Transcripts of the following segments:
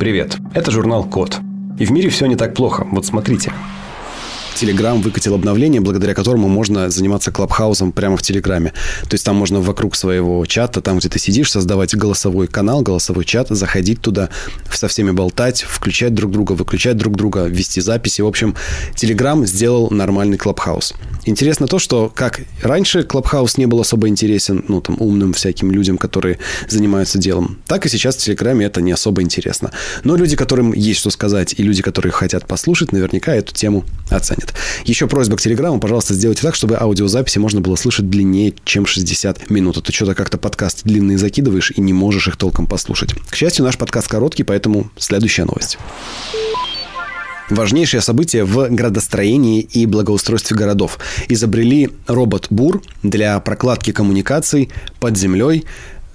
Привет, это журнал Код. И в мире все не так плохо. Вот смотрите. Telegram выкатил обновление, благодаря которому можно заниматься клабхаусом прямо в Телеграме. То есть там можно вокруг своего чата, там, где ты сидишь, создавать голосовой канал, голосовой чат, заходить туда, со всеми болтать, включать друг друга, выключать друг друга, вести записи. В общем, Telegram сделал нормальный клабхаус. Интересно то, что как раньше клабхаус не был особо интересен, ну, там, умным всяким людям, которые занимаются делом, так и сейчас в Телеграме это не особо интересно. Но люди, которым есть что сказать, и люди, которые хотят послушать, наверняка эту тему оценят. Еще просьба к Телеграму, пожалуйста, сделайте так, чтобы аудиозаписи можно было слышать длиннее, чем 60 минут. А ты что-то как-то подкасты длинные закидываешь и не можешь их толком послушать. К счастью, наш подкаст короткий, поэтому следующая новость. Важнейшее событие в градостроении и благоустройстве городов. Изобрели робот-бур для прокладки коммуникаций под землей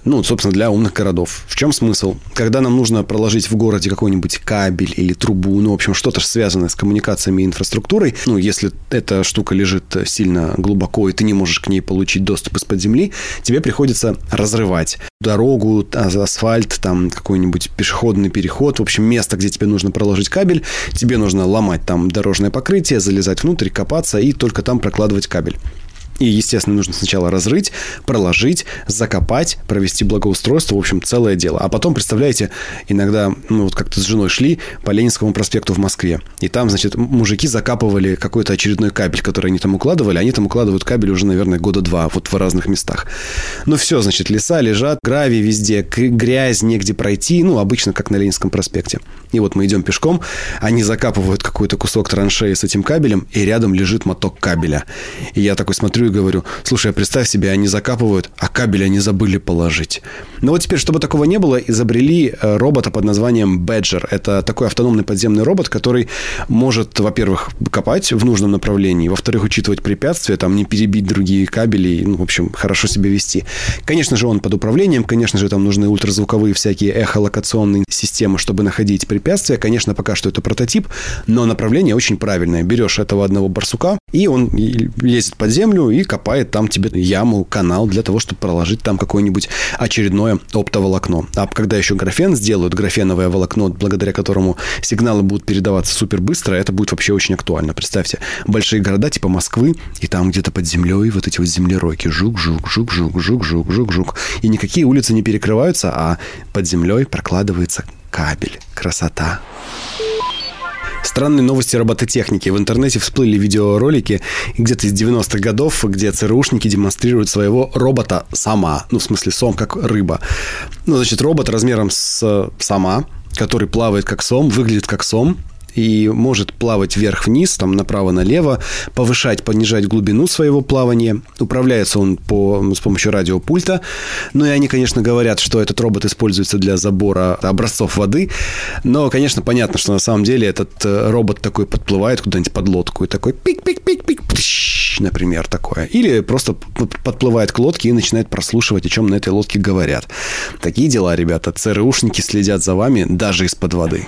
ну, собственно, для умных городов. В чем смысл? Когда нам нужно проложить в городе какой-нибудь кабель или трубу, ну, в общем, что-то связанное с коммуникациями и инфраструктурой, ну, если эта штука лежит сильно глубоко, и ты не можешь к ней получить доступ из-под земли, тебе приходится разрывать дорогу, асфальт, там какой-нибудь пешеходный переход, в общем, место, где тебе нужно проложить кабель, тебе нужно ломать там дорожное покрытие, залезать внутрь, копаться и только там прокладывать кабель. И, естественно, нужно сначала разрыть, проложить, закопать, провести благоустройство, в общем, целое дело. А потом, представляете, иногда, ну, вот как-то с женой шли по Ленинскому проспекту в Москве, и там, значит, мужики закапывали какой-то очередной кабель, который они там укладывали, они там укладывают кабель уже, наверное, года два, вот в разных местах. Ну, все, значит, леса лежат, гравий везде, грязь, негде пройти, ну, обычно, как на Ленинском проспекте. И вот мы идем пешком, они закапывают какой-то кусок траншеи с этим кабелем, и рядом лежит моток кабеля. И я такой смотрю и говорю, слушай, а представь себе, они закапывают, а кабель они забыли положить. Ну вот теперь, чтобы такого не было, изобрели э, робота под названием Badger. Это такой автономный подземный робот, который может, во-первых, копать в нужном направлении, во-вторых, учитывать препятствия, там, не перебить другие кабели, ну, в общем, хорошо себя вести. Конечно же, он под управлением, конечно же, там нужны ультразвуковые всякие эхолокационные системы, чтобы находить препятствия. Конечно, пока что это прототип, но направление очень правильное. Берешь этого одного барсука, и он лезет под землю и копает там тебе яму, канал для того, чтобы проложить там какое-нибудь очередное оптоволокно. А когда еще графен сделают, графеновое волокно, благодаря которому сигналы будут передаваться супер быстро, это будет вообще очень актуально. Представьте, большие города типа Москвы, и там где-то под землей вот эти вот землеройки. Жук-жук, жук-жук, жук-жук, жук-жук. И никакие улицы не перекрываются, а под землей прокладывается кабель. Красота. Странные новости робототехники. В интернете всплыли видеоролики где-то из 90-х годов, где ЦРУшники демонстрируют своего робота сама. Ну, в смысле, сом, как рыба. Ну, значит, робот размером с сама, который плавает как сом, выглядит как сом, и может плавать вверх-вниз, там направо-налево, повышать, понижать глубину своего плавания. Управляется он по, с помощью радиопульта. Ну и они, конечно, говорят, что этот робот используется для забора образцов воды. Но, конечно, понятно, что на самом деле этот э, робот такой подплывает куда-нибудь под лодку и такой пик-пик-пик-пик, например, такое. Или просто подплывает к лодке и начинает прослушивать, о чем на этой лодке говорят. Такие дела, ребята. ЦРУшники следят за вами даже из-под воды.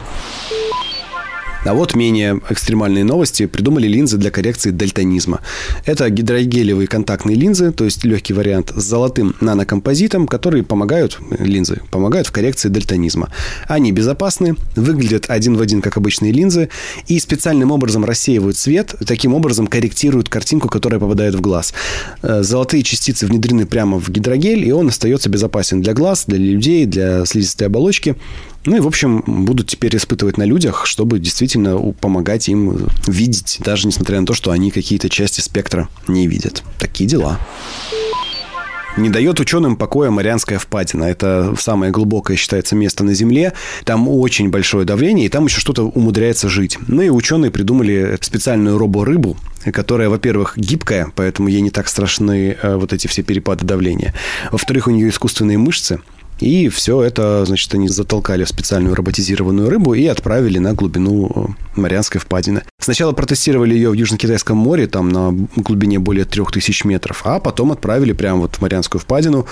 А вот менее экстремальные новости. Придумали линзы для коррекции дальтонизма. Это гидрогелевые контактные линзы, то есть легкий вариант, с золотым нанокомпозитом, которые помогают, линзы, помогают в коррекции дальтонизма. Они безопасны, выглядят один в один, как обычные линзы, и специальным образом рассеивают свет, таким образом корректируют картинку, которая попадает в глаз. Э, золотые частицы внедрены прямо в гидрогель, и он остается безопасен для глаз, для людей, для слизистой оболочки. Ну и, в общем, будут теперь испытывать на людях, чтобы действительно помогать им видеть, даже несмотря на то, что они какие-то части спектра не видят. Такие дела. Не дает ученым покоя Марианская впадина. Это самое глубокое, считается, место на Земле. Там очень большое давление, и там еще что-то умудряется жить. Ну и ученые придумали специальную робо-рыбу, которая, во-первых, гибкая, поэтому ей не так страшны э, вот эти все перепады давления. Во-вторых, у нее искусственные мышцы, и все это, значит, они затолкали в специальную роботизированную рыбу и отправили на глубину э, Марианской впадины. Сначала протестировали ее в Южно-Китайском море, там на глубине более 3000 метров, а потом отправили прямо вот в Марианскую впадину,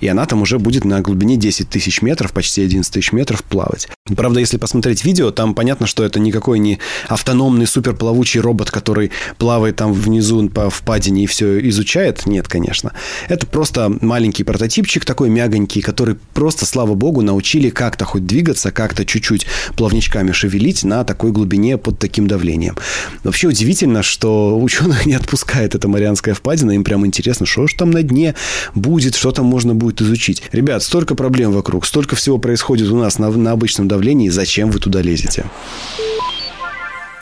и она там уже будет на глубине 10 тысяч метров, почти 11 тысяч метров плавать. Правда, если посмотреть видео, там понятно, что это никакой не автономный суперплавучий робот, который плавает там внизу по впадине и все изучает. Нет, конечно. Это просто маленький прототипчик такой мягонький, который просто, слава богу, научили как-то хоть двигаться, как-то чуть-чуть плавничками шевелить на такой глубине под таким давлением. Вообще удивительно, что ученых не отпускает эта Марианская впадина. Им прям интересно, что же там на дне будет, что там можно будет изучить. Ребят, столько проблем вокруг, столько всего происходит у нас на, на обычном давлении. Зачем вы туда лезете?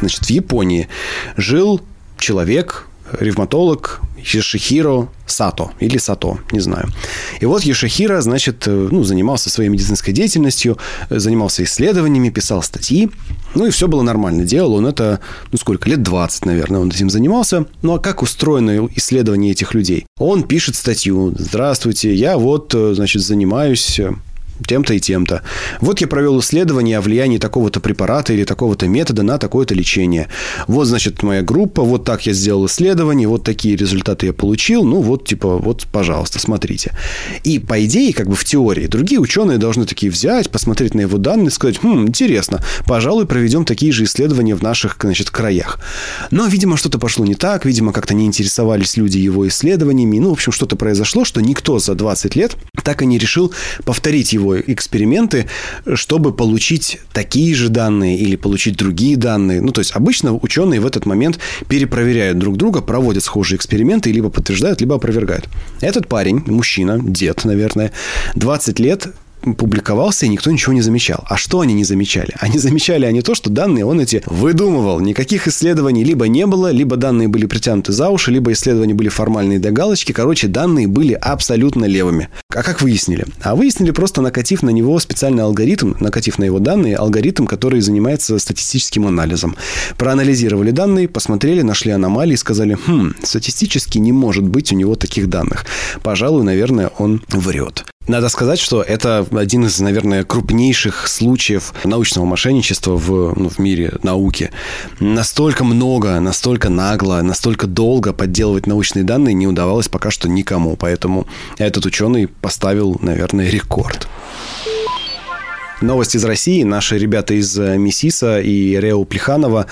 Значит, в Японии жил человек, ревматолог Йошихиро Сато или Сато, не знаю. И вот Йошихиро, значит, э, ну, занимался своей медицинской деятельностью, э, занимался исследованиями, писал статьи, ну и все было нормально. Делал он это, ну сколько, лет 20, наверное, он этим занимался. Ну а как устроено исследование этих людей? Он пишет статью. Здравствуйте, я вот, э, значит, занимаюсь тем-то и тем-то. Вот я провел исследование о влиянии такого-то препарата или такого-то метода на такое-то лечение. Вот, значит, моя группа, вот так я сделал исследование, вот такие результаты я получил, ну вот, типа, вот, пожалуйста, смотрите. И, по идее, как бы в теории, другие ученые должны такие взять, посмотреть на его данные, сказать, хм, интересно, пожалуй, проведем такие же исследования в наших, значит, краях. Но, видимо, что-то пошло не так, видимо, как-то не интересовались люди его исследованиями, ну, в общем, что-то произошло, что никто за 20 лет так и не решил повторить его его эксперименты, чтобы получить такие же данные или получить другие данные. Ну, то есть обычно ученые в этот момент перепроверяют друг друга, проводят схожие эксперименты и либо подтверждают, либо опровергают. Этот парень, мужчина, дед, наверное, 20 лет публиковался, и никто ничего не замечал. А что они не замечали? Они замечали они то, что данные он эти выдумывал. Никаких исследований либо не было, либо данные были притянуты за уши, либо исследования были формальные до галочки. Короче, данные были абсолютно левыми. А как выяснили? А выяснили просто накатив на него специальный алгоритм, накатив на его данные, алгоритм, который занимается статистическим анализом. Проанализировали данные, посмотрели, нашли аномалии, сказали, хм, статистически не может быть у него таких данных. Пожалуй, наверное, он врет. Надо сказать, что это один из, наверное, крупнейших случаев научного мошенничества в, ну, в мире науки. Настолько много, настолько нагло, настолько долго подделывать научные данные не удавалось пока что никому. Поэтому этот ученый поставил, наверное, рекорд. Новость из России. Наши ребята из э, Мисиса и Рео Плеханова,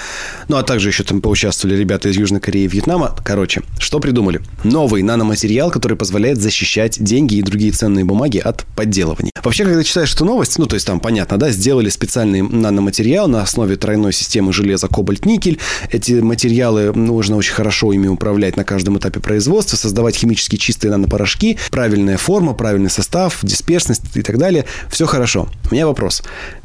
ну, а также еще там поучаствовали ребята из Южной Кореи и Вьетнама. Короче, что придумали? Новый наноматериал, который позволяет защищать деньги и другие ценные бумаги от подделываний. Вообще, когда читаешь эту новость, ну, то есть там понятно, да, сделали специальный наноматериал на основе тройной системы железа, кобальт, никель. Эти материалы нужно очень хорошо ими управлять на каждом этапе производства, создавать химически чистые нанопорошки, правильная форма, правильный состав, дисперсность и так далее. Все хорошо. У меня вопрос.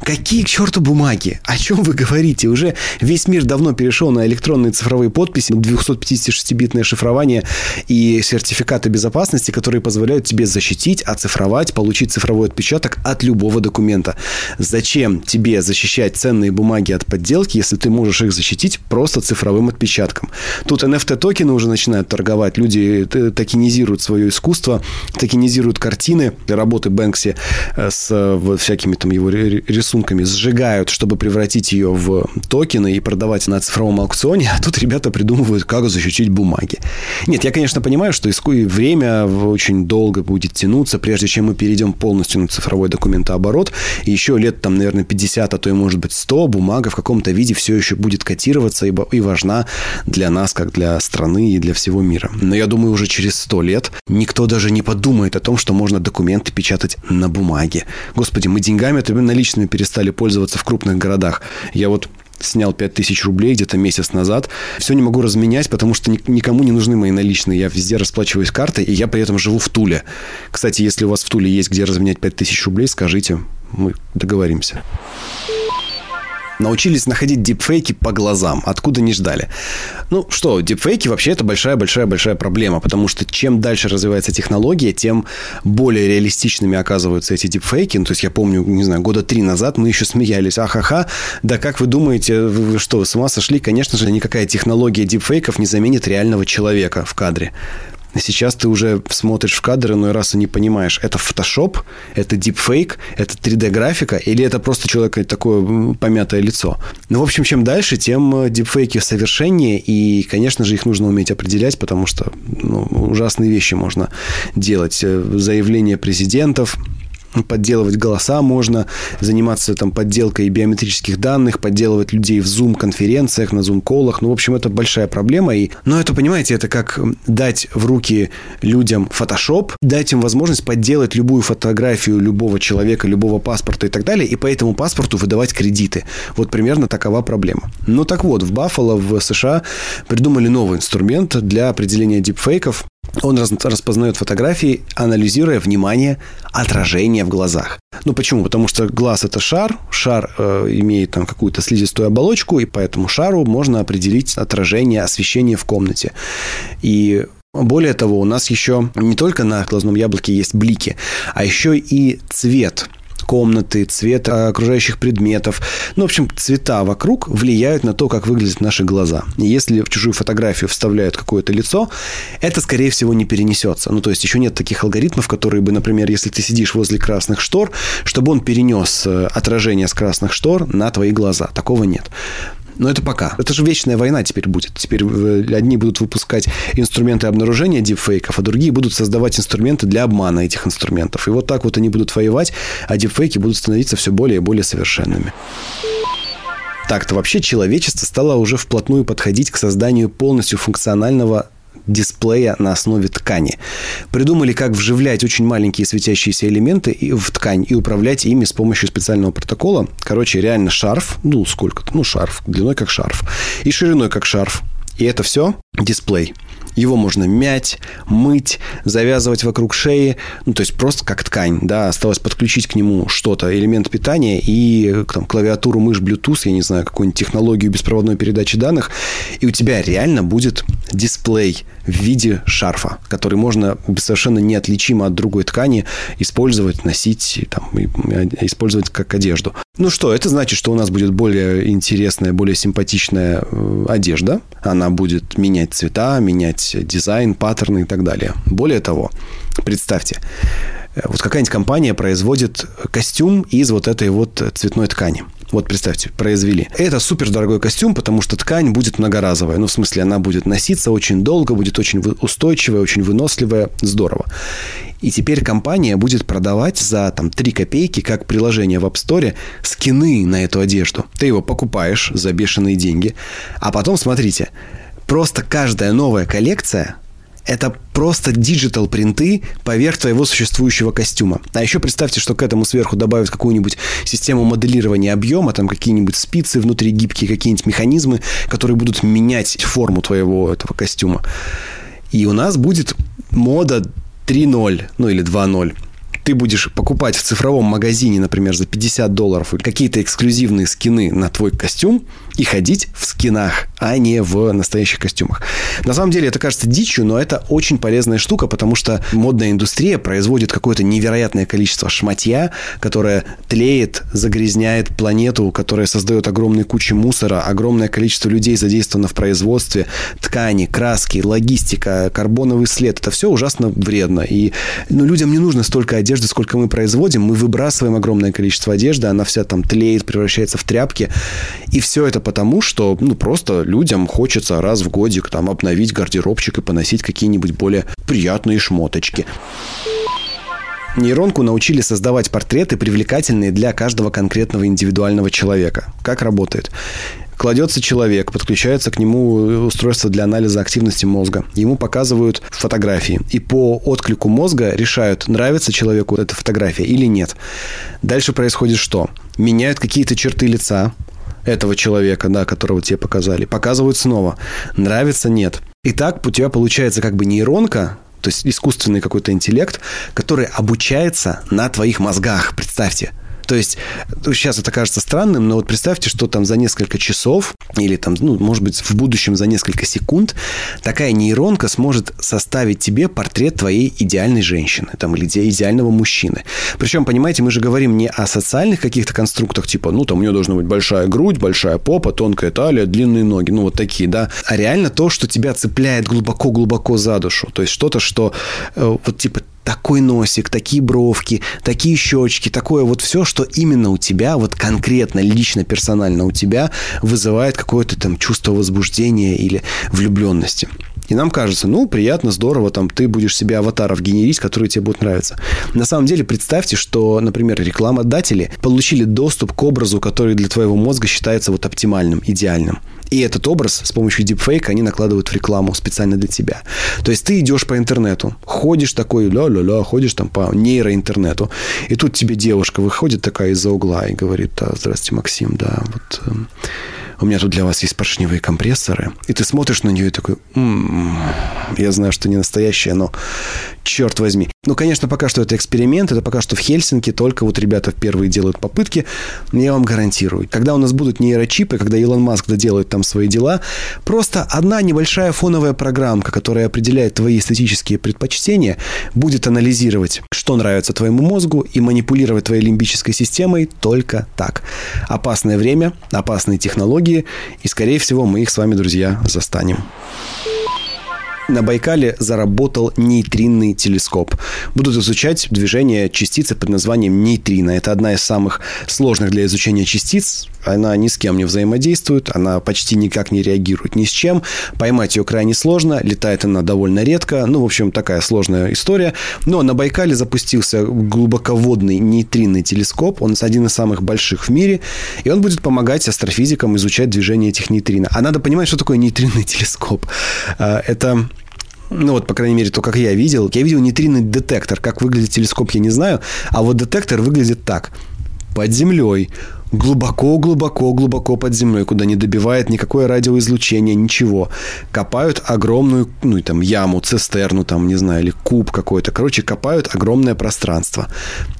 Какие к черту бумаги? О чем вы говорите? Уже весь мир давно перешел на электронные цифровые подписи, 256-битное шифрование и сертификаты безопасности, которые позволяют тебе защитить, оцифровать, получить цифровой отпечаток от любого документа. Зачем тебе защищать ценные бумаги от подделки, если ты можешь их защитить просто цифровым отпечатком? Тут NFT-токены уже начинают торговать. Люди токенизируют свое искусство, токенизируют картины, работы Бэнкси э, с э, всякими там его его рисунками сжигают, чтобы превратить ее в токены и продавать на цифровом аукционе, а тут ребята придумывают, как защитить бумаги. Нет, я, конечно, понимаю, что время очень долго будет тянуться, прежде чем мы перейдем полностью на цифровой документооборот. И еще лет, там, наверное, 50, а то и, может быть, 100, бумага в каком-то виде все еще будет котироваться и, и важна для нас, как для страны и для всего мира. Но я думаю, уже через 100 лет никто даже не подумает о том, что можно документы печатать на бумаге. Господи, мы деньгами это наличными перестали пользоваться в крупных городах. Я вот снял 5000 рублей где-то месяц назад. Все не могу разменять, потому что никому не нужны мои наличные. Я везде расплачиваюсь картой, и я при этом живу в Туле. Кстати, если у вас в Туле есть где разменять 5000 рублей, скажите, мы договоримся научились находить дипфейки по глазам, откуда не ждали. Ну что, дипфейки вообще это большая-большая-большая проблема, потому что чем дальше развивается технология, тем более реалистичными оказываются эти дипфейки. Ну, то есть я помню, не знаю, года три назад мы еще смеялись, ахаха, да как вы думаете, вы что, с ума сошли? Конечно же, никакая технология дипфейков не заменит реального человека в кадре. Сейчас ты уже смотришь в кадр иной раз и не понимаешь, это фотошоп, это дипфейк, это 3D-графика или это просто человека такое помятое лицо. Ну, в общем, чем дальше, тем дипфейки совершеннее, и, конечно же, их нужно уметь определять, потому что ну, ужасные вещи можно делать. Заявления президентов, подделывать голоса можно, заниматься там подделкой биометрических данных, подделывать людей в Zoom-конференциях, на Zoom-колах. Ну, в общем, это большая проблема. И... Но это, понимаете, это как дать в руки людям Photoshop, дать им возможность подделать любую фотографию любого человека, любого паспорта и так далее, и по этому паспорту выдавать кредиты. Вот примерно такова проблема. Ну, так вот, в Баффало, в США придумали новый инструмент для определения дипфейков. Он распознает фотографии, анализируя внимание, отражение в глазах. Ну почему? Потому что глаз это шар, шар э, имеет там какую-то слизистую оболочку, и поэтому шару можно определить отражение, освещение в комнате. И более того, у нас еще не только на глазном яблоке есть блики, а еще и цвет – комнаты, цвет окружающих предметов. Ну, в общем, цвета вокруг влияют на то, как выглядят наши глаза. И если в чужую фотографию вставляют какое-то лицо, это, скорее всего, не перенесется. Ну, то есть еще нет таких алгоритмов, которые бы, например, если ты сидишь возле красных штор, чтобы он перенес э, отражение с красных штор на твои глаза. Такого нет. Но это пока. Это же вечная война теперь будет. Теперь э, одни будут выпускать инструменты обнаружения дипфейков, а другие будут создавать инструменты для обмана этих инструментов. И вот так вот они будут воевать, а дипфейки будут становиться все более и более совершенными. Так-то вообще человечество стало уже вплотную подходить к созданию полностью функционального дисплея на основе ткани. Придумали, как вживлять очень маленькие светящиеся элементы в ткань и управлять ими с помощью специального протокола. Короче, реально шарф, ну, сколько-то, ну, шарф, длиной как шарф, и шириной как шарф. И это все дисплей. Его можно мять, мыть, завязывать вокруг шеи, ну, то есть просто как ткань, да, осталось подключить к нему что-то, элемент питания и там, клавиатуру, мышь, Bluetooth, я не знаю, какую-нибудь технологию беспроводной передачи данных, и у тебя реально будет дисплей в виде шарфа, который можно совершенно неотличимо от другой ткани использовать, носить, там, использовать как одежду. Ну что, это значит, что у нас будет более интересная, более симпатичная э, одежда. Она будет менять цвета, менять дизайн, паттерны и так далее. Более того, представьте, э, вот какая-нибудь компания производит костюм из вот этой вот цветной ткани. Вот представьте, произвели. Это супер дорогой костюм, потому что ткань будет многоразовая. Ну, в смысле, она будет носиться очень долго, будет очень устойчивая, очень выносливая. Здорово. И теперь компания будет продавать за там 3 копейки, как приложение в App Store, скины на эту одежду. Ты его покупаешь за бешеные деньги. А потом, смотрите, просто каждая новая коллекция это просто digital принты поверх твоего существующего костюма. А еще представьте, что к этому сверху добавят какую-нибудь систему моделирования объема, там какие-нибудь спицы внутри гибкие, какие-нибудь механизмы, которые будут менять форму твоего этого костюма. И у нас будет мода 3.0, ну или 2.0 ты будешь покупать в цифровом магазине, например, за 50 долларов какие-то эксклюзивные скины на твой костюм и ходить в скинах, а не в настоящих костюмах. На самом деле это кажется дичью, но это очень полезная штука, потому что модная индустрия производит какое-то невероятное количество шматья, которое тлеет, загрязняет планету, которая создает огромные кучи мусора, огромное количество людей задействовано в производстве, ткани, краски, логистика, карбоновый след. Это все ужасно вредно. И ну, людям не нужно столько одежды, одежды, сколько мы производим, мы выбрасываем огромное количество одежды, она вся там тлеет, превращается в тряпки. И все это потому, что ну, просто людям хочется раз в годик там обновить гардеробчик и поносить какие-нибудь более приятные шмоточки. Нейронку научили создавать портреты, привлекательные для каждого конкретного индивидуального человека. Как работает? Кладется человек, подключается к нему устройство для анализа активности мозга. Ему показывают фотографии. И по отклику мозга решают, нравится человеку эта фотография или нет. Дальше происходит что? Меняют какие-то черты лица, этого человека, да, которого тебе показали. Показывают снова. Нравится, нет. И так у тебя получается как бы нейронка, то есть искусственный какой-то интеллект, который обучается на твоих мозгах, представьте. То есть сейчас это кажется странным, но вот представьте, что там за несколько часов или там, ну, может быть, в будущем за несколько секунд такая нейронка сможет составить тебе портрет твоей идеальной женщины там, или идеального мужчины. Причем, понимаете, мы же говорим не о социальных каких-то конструктах, типа, ну, там у нее должна быть большая грудь, большая попа, тонкая талия, длинные ноги, ну, вот такие, да. А реально то, что тебя цепляет глубоко-глубоко за душу. То есть что-то, что э, вот типа такой носик, такие бровки, такие щечки, такое вот все, что именно у тебя, вот конкретно, лично, персонально у тебя вызывает какое-то там чувство возбуждения или влюбленности. И нам кажется, ну, приятно, здорово, там, ты будешь себе аватаров генерить, которые тебе будут нравиться. На самом деле, представьте, что, например, рекламодатели получили доступ к образу, который для твоего мозга считается вот оптимальным, идеальным. И этот образ с помощью дипфейка они накладывают в рекламу специально для тебя. То есть ты идешь по интернету, ходишь такой, ля-ля-ля, ходишь там по нейроинтернету, и тут тебе девушка выходит такая из-за угла и говорит, да, здравствуйте, Максим, да, вот эм, у меня тут для вас есть поршневые компрессоры. И ты смотришь на нее и такой, м-м, я знаю, что не настоящая, но черт возьми. Ну, конечно, пока что это эксперимент, это пока что в Хельсинки, только вот ребята впервые делают попытки, я вам гарантирую. Когда у нас будут нейрочипы, когда Илон Маск доделает там свои дела, просто одна небольшая фоновая программка, которая определяет твои эстетические предпочтения, будет анализировать, что нравится твоему мозгу и манипулировать твоей лимбической системой только так. Опасное время, опасные технологии, и, скорее всего, мы их с вами, друзья, застанем. На Байкале заработал нейтринный телескоп. Будут изучать движение частицы под названием нейтрино. Это одна из самых сложных для изучения частиц. Она ни с кем не взаимодействует, она почти никак не реагирует ни с чем. Поймать ее крайне сложно, летает она довольно редко. Ну, в общем, такая сложная история. Но на Байкале запустился глубоководный нейтринный телескоп. Он один из самых больших в мире. И он будет помогать астрофизикам изучать движение этих нейтрино. А надо понимать, что такое нейтринный телескоп. А, это ну вот, по крайней мере, то, как я видел. Я видел нейтринный детектор. Как выглядит телескоп, я не знаю. А вот детектор выглядит так. Под землей глубоко-глубоко-глубоко под землей, куда не добивает никакое радиоизлучение, ничего. Копают огромную, ну, там, яму, цистерну, там, не знаю, или куб какой-то. Короче, копают огромное пространство.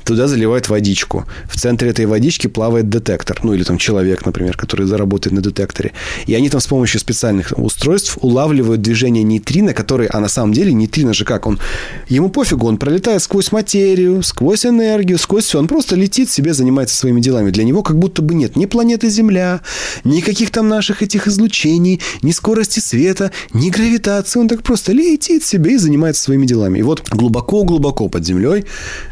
Туда заливают водичку. В центре этой водички плавает детектор. Ну, или там человек, например, который заработает на детекторе. И они там с помощью специальных устройств улавливают движение нейтрино, который, а на самом деле нейтрино же как? Он, ему пофигу, он пролетает сквозь материю, сквозь энергию, сквозь все. Он просто летит себе, занимается своими делами. Для него как будто бы нет ни планеты Земля, никаких там наших этих излучений, ни скорости света, ни гравитации. Он так просто летит себе и занимается своими делами. И вот глубоко-глубоко под землей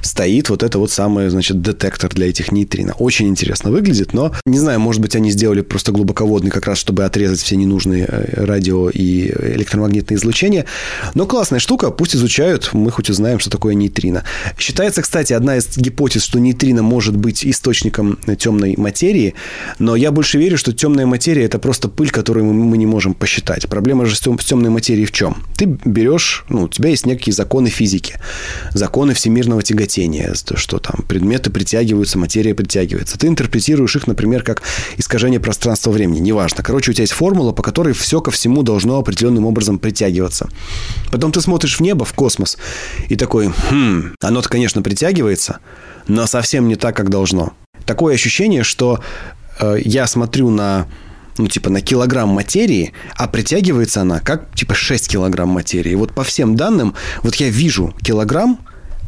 стоит вот это вот самый, значит, детектор для этих нейтрино. Очень интересно выглядит, но не знаю, может быть, они сделали просто глубоководный как раз, чтобы отрезать все ненужные э, радио и электромагнитные излучения. Но классная штука, пусть изучают, мы хоть узнаем, что такое нейтрино. Считается, кстати, одна из гипотез, что нейтрино может быть источником темной материи, но я больше верю, что темная материя это просто пыль, которую мы не можем посчитать. Проблема же с темной материей в чем? Ты берешь, ну, у тебя есть некие законы физики, законы всемирного тяготения, что там предметы притягиваются, материя притягивается. Ты интерпретируешь их, например, как искажение пространства-времени, неважно. Короче, у тебя есть формула, по которой все ко всему должно определенным образом притягиваться. Потом ты смотришь в небо, в космос, и такой, хм, оно-то, конечно, притягивается, но совсем не так, как должно такое ощущение, что э, я смотрю на ну, типа, на килограмм материи, а притягивается она как, типа, 6 килограмм материи. Вот по всем данным, вот я вижу килограмм,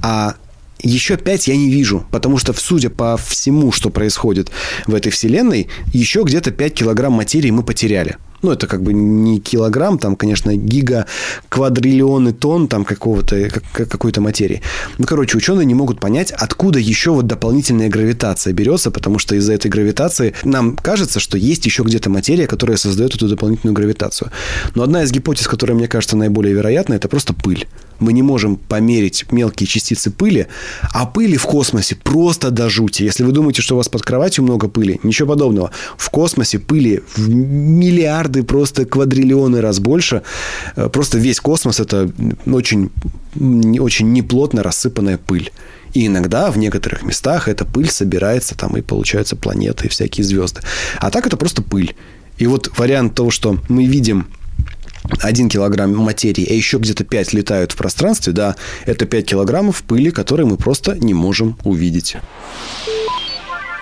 а еще 5 я не вижу, потому что, судя по всему, что происходит в этой вселенной, еще где-то 5 килограмм материи мы потеряли. Ну, это как бы не килограмм, там, конечно, гига, квадриллионы тонн там какого-то, какой-то материи. Ну, короче, ученые не могут понять, откуда еще вот дополнительная гравитация берется, потому что из-за этой гравитации нам кажется, что есть еще где-то материя, которая создает эту дополнительную гравитацию. Но одна из гипотез, которая, мне кажется, наиболее вероятна, это просто пыль мы не можем померить мелкие частицы пыли, а пыли в космосе просто до жути. Если вы думаете, что у вас под кроватью много пыли, ничего подобного. В космосе пыли в миллиарды, просто квадриллионы раз больше. Э, просто весь космос – это очень, очень неплотно рассыпанная пыль. И иногда в некоторых местах эта пыль собирается, там и получаются планеты и всякие звезды. А так это просто пыль. И вот вариант того, что мы видим 1 килограмм материи, а еще где-то 5 летают в пространстве, да, это 5 килограммов пыли, которые мы просто не можем увидеть.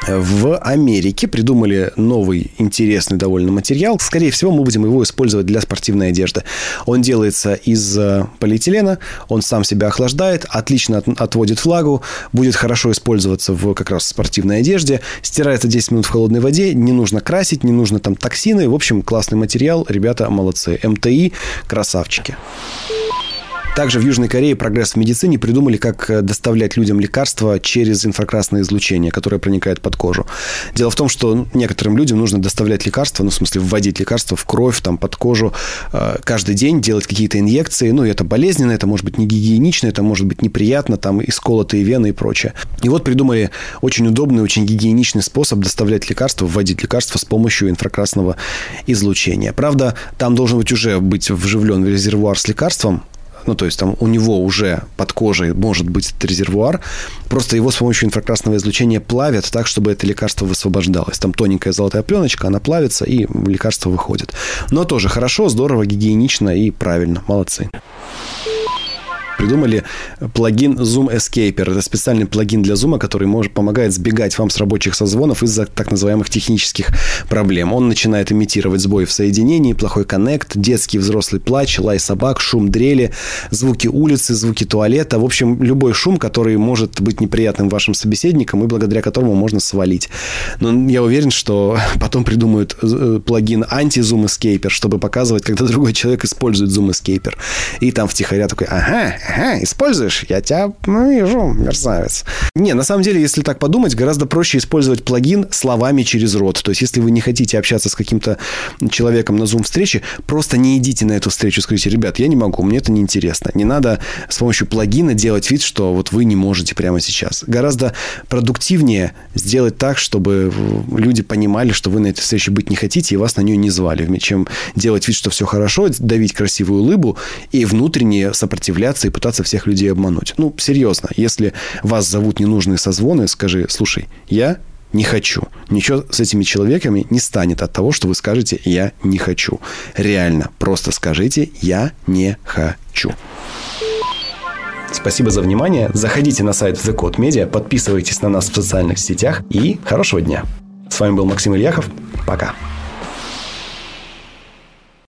В Америке придумали новый интересный довольно материал. Скорее всего, мы будем его использовать для спортивной одежды. Он делается из э, полиэтилена, он сам себя охлаждает, отлично отводит влагу, будет хорошо использоваться в как раз спортивной одежде, стирается 10 минут в холодной воде, не нужно красить, не нужно там токсины. В общем, классный материал, ребята молодцы. МТИ, красавчики. Также в Южной Корее прогресс в медицине придумали, как э, доставлять людям лекарства через инфракрасное излучение, которое проникает под кожу. Дело в том, что некоторым людям нужно доставлять лекарства, ну, в смысле, вводить лекарства в кровь, там, под кожу э, каждый день, делать какие-то инъекции. Ну, это болезненно, это может быть не гигиенично, это может быть неприятно, там, исколотые вены и прочее. И вот придумали очень удобный, очень гигиеничный способ доставлять лекарства, вводить лекарства с помощью инфракрасного излучения. Правда, там должен быть уже быть вживлен резервуар с лекарством, ну, то есть там у него уже под кожей может быть этот резервуар, просто его с помощью инфракрасного излучения плавят так, чтобы это лекарство высвобождалось. Там тоненькая золотая пленочка, она плавится, и лекарство выходит. Но тоже хорошо, здорово, гигиенично и правильно. Молодцы придумали плагин Zoom Escaper. Это специальный плагин для Zoom, который может, помогает сбегать вам с рабочих созвонов из-за так называемых технических проблем. Он начинает имитировать сбой в соединении, плохой коннект, детский взрослый плач, лай собак, шум дрели, звуки улицы, звуки туалета. В общем, любой шум, который может быть неприятным вашим собеседникам и благодаря которому можно свалить. Но я уверен, что потом придумают э, плагин анти-Zoom Escaper, чтобы показывать, когда другой человек использует Zoom Escaper. И там втихаря такой, ага, ага, используешь? Я тебя вижу, мерзавец. Не, на самом деле, если так подумать, гораздо проще использовать плагин словами через рот. То есть, если вы не хотите общаться с каким-то человеком на Zoom-встрече, просто не идите на эту встречу, скажите, ребят, я не могу, мне это неинтересно. Не надо с помощью плагина делать вид, что вот вы не можете прямо сейчас. Гораздо продуктивнее сделать так, чтобы люди понимали, что вы на этой встрече быть не хотите, и вас на нее не звали, чем делать вид, что все хорошо, давить красивую улыбу и внутренне сопротивляться и пытаться всех людей обмануть. Ну, серьезно, если вас зовут ненужные созвоны, скажи, слушай, я не хочу. Ничего с этими человеками не станет от того, что вы скажете «я не хочу». Реально, просто скажите «я не хочу». Спасибо за внимание. Заходите на сайт The Code Media, подписывайтесь на нас в социальных сетях и хорошего дня. С вами был Максим Ильяхов. Пока.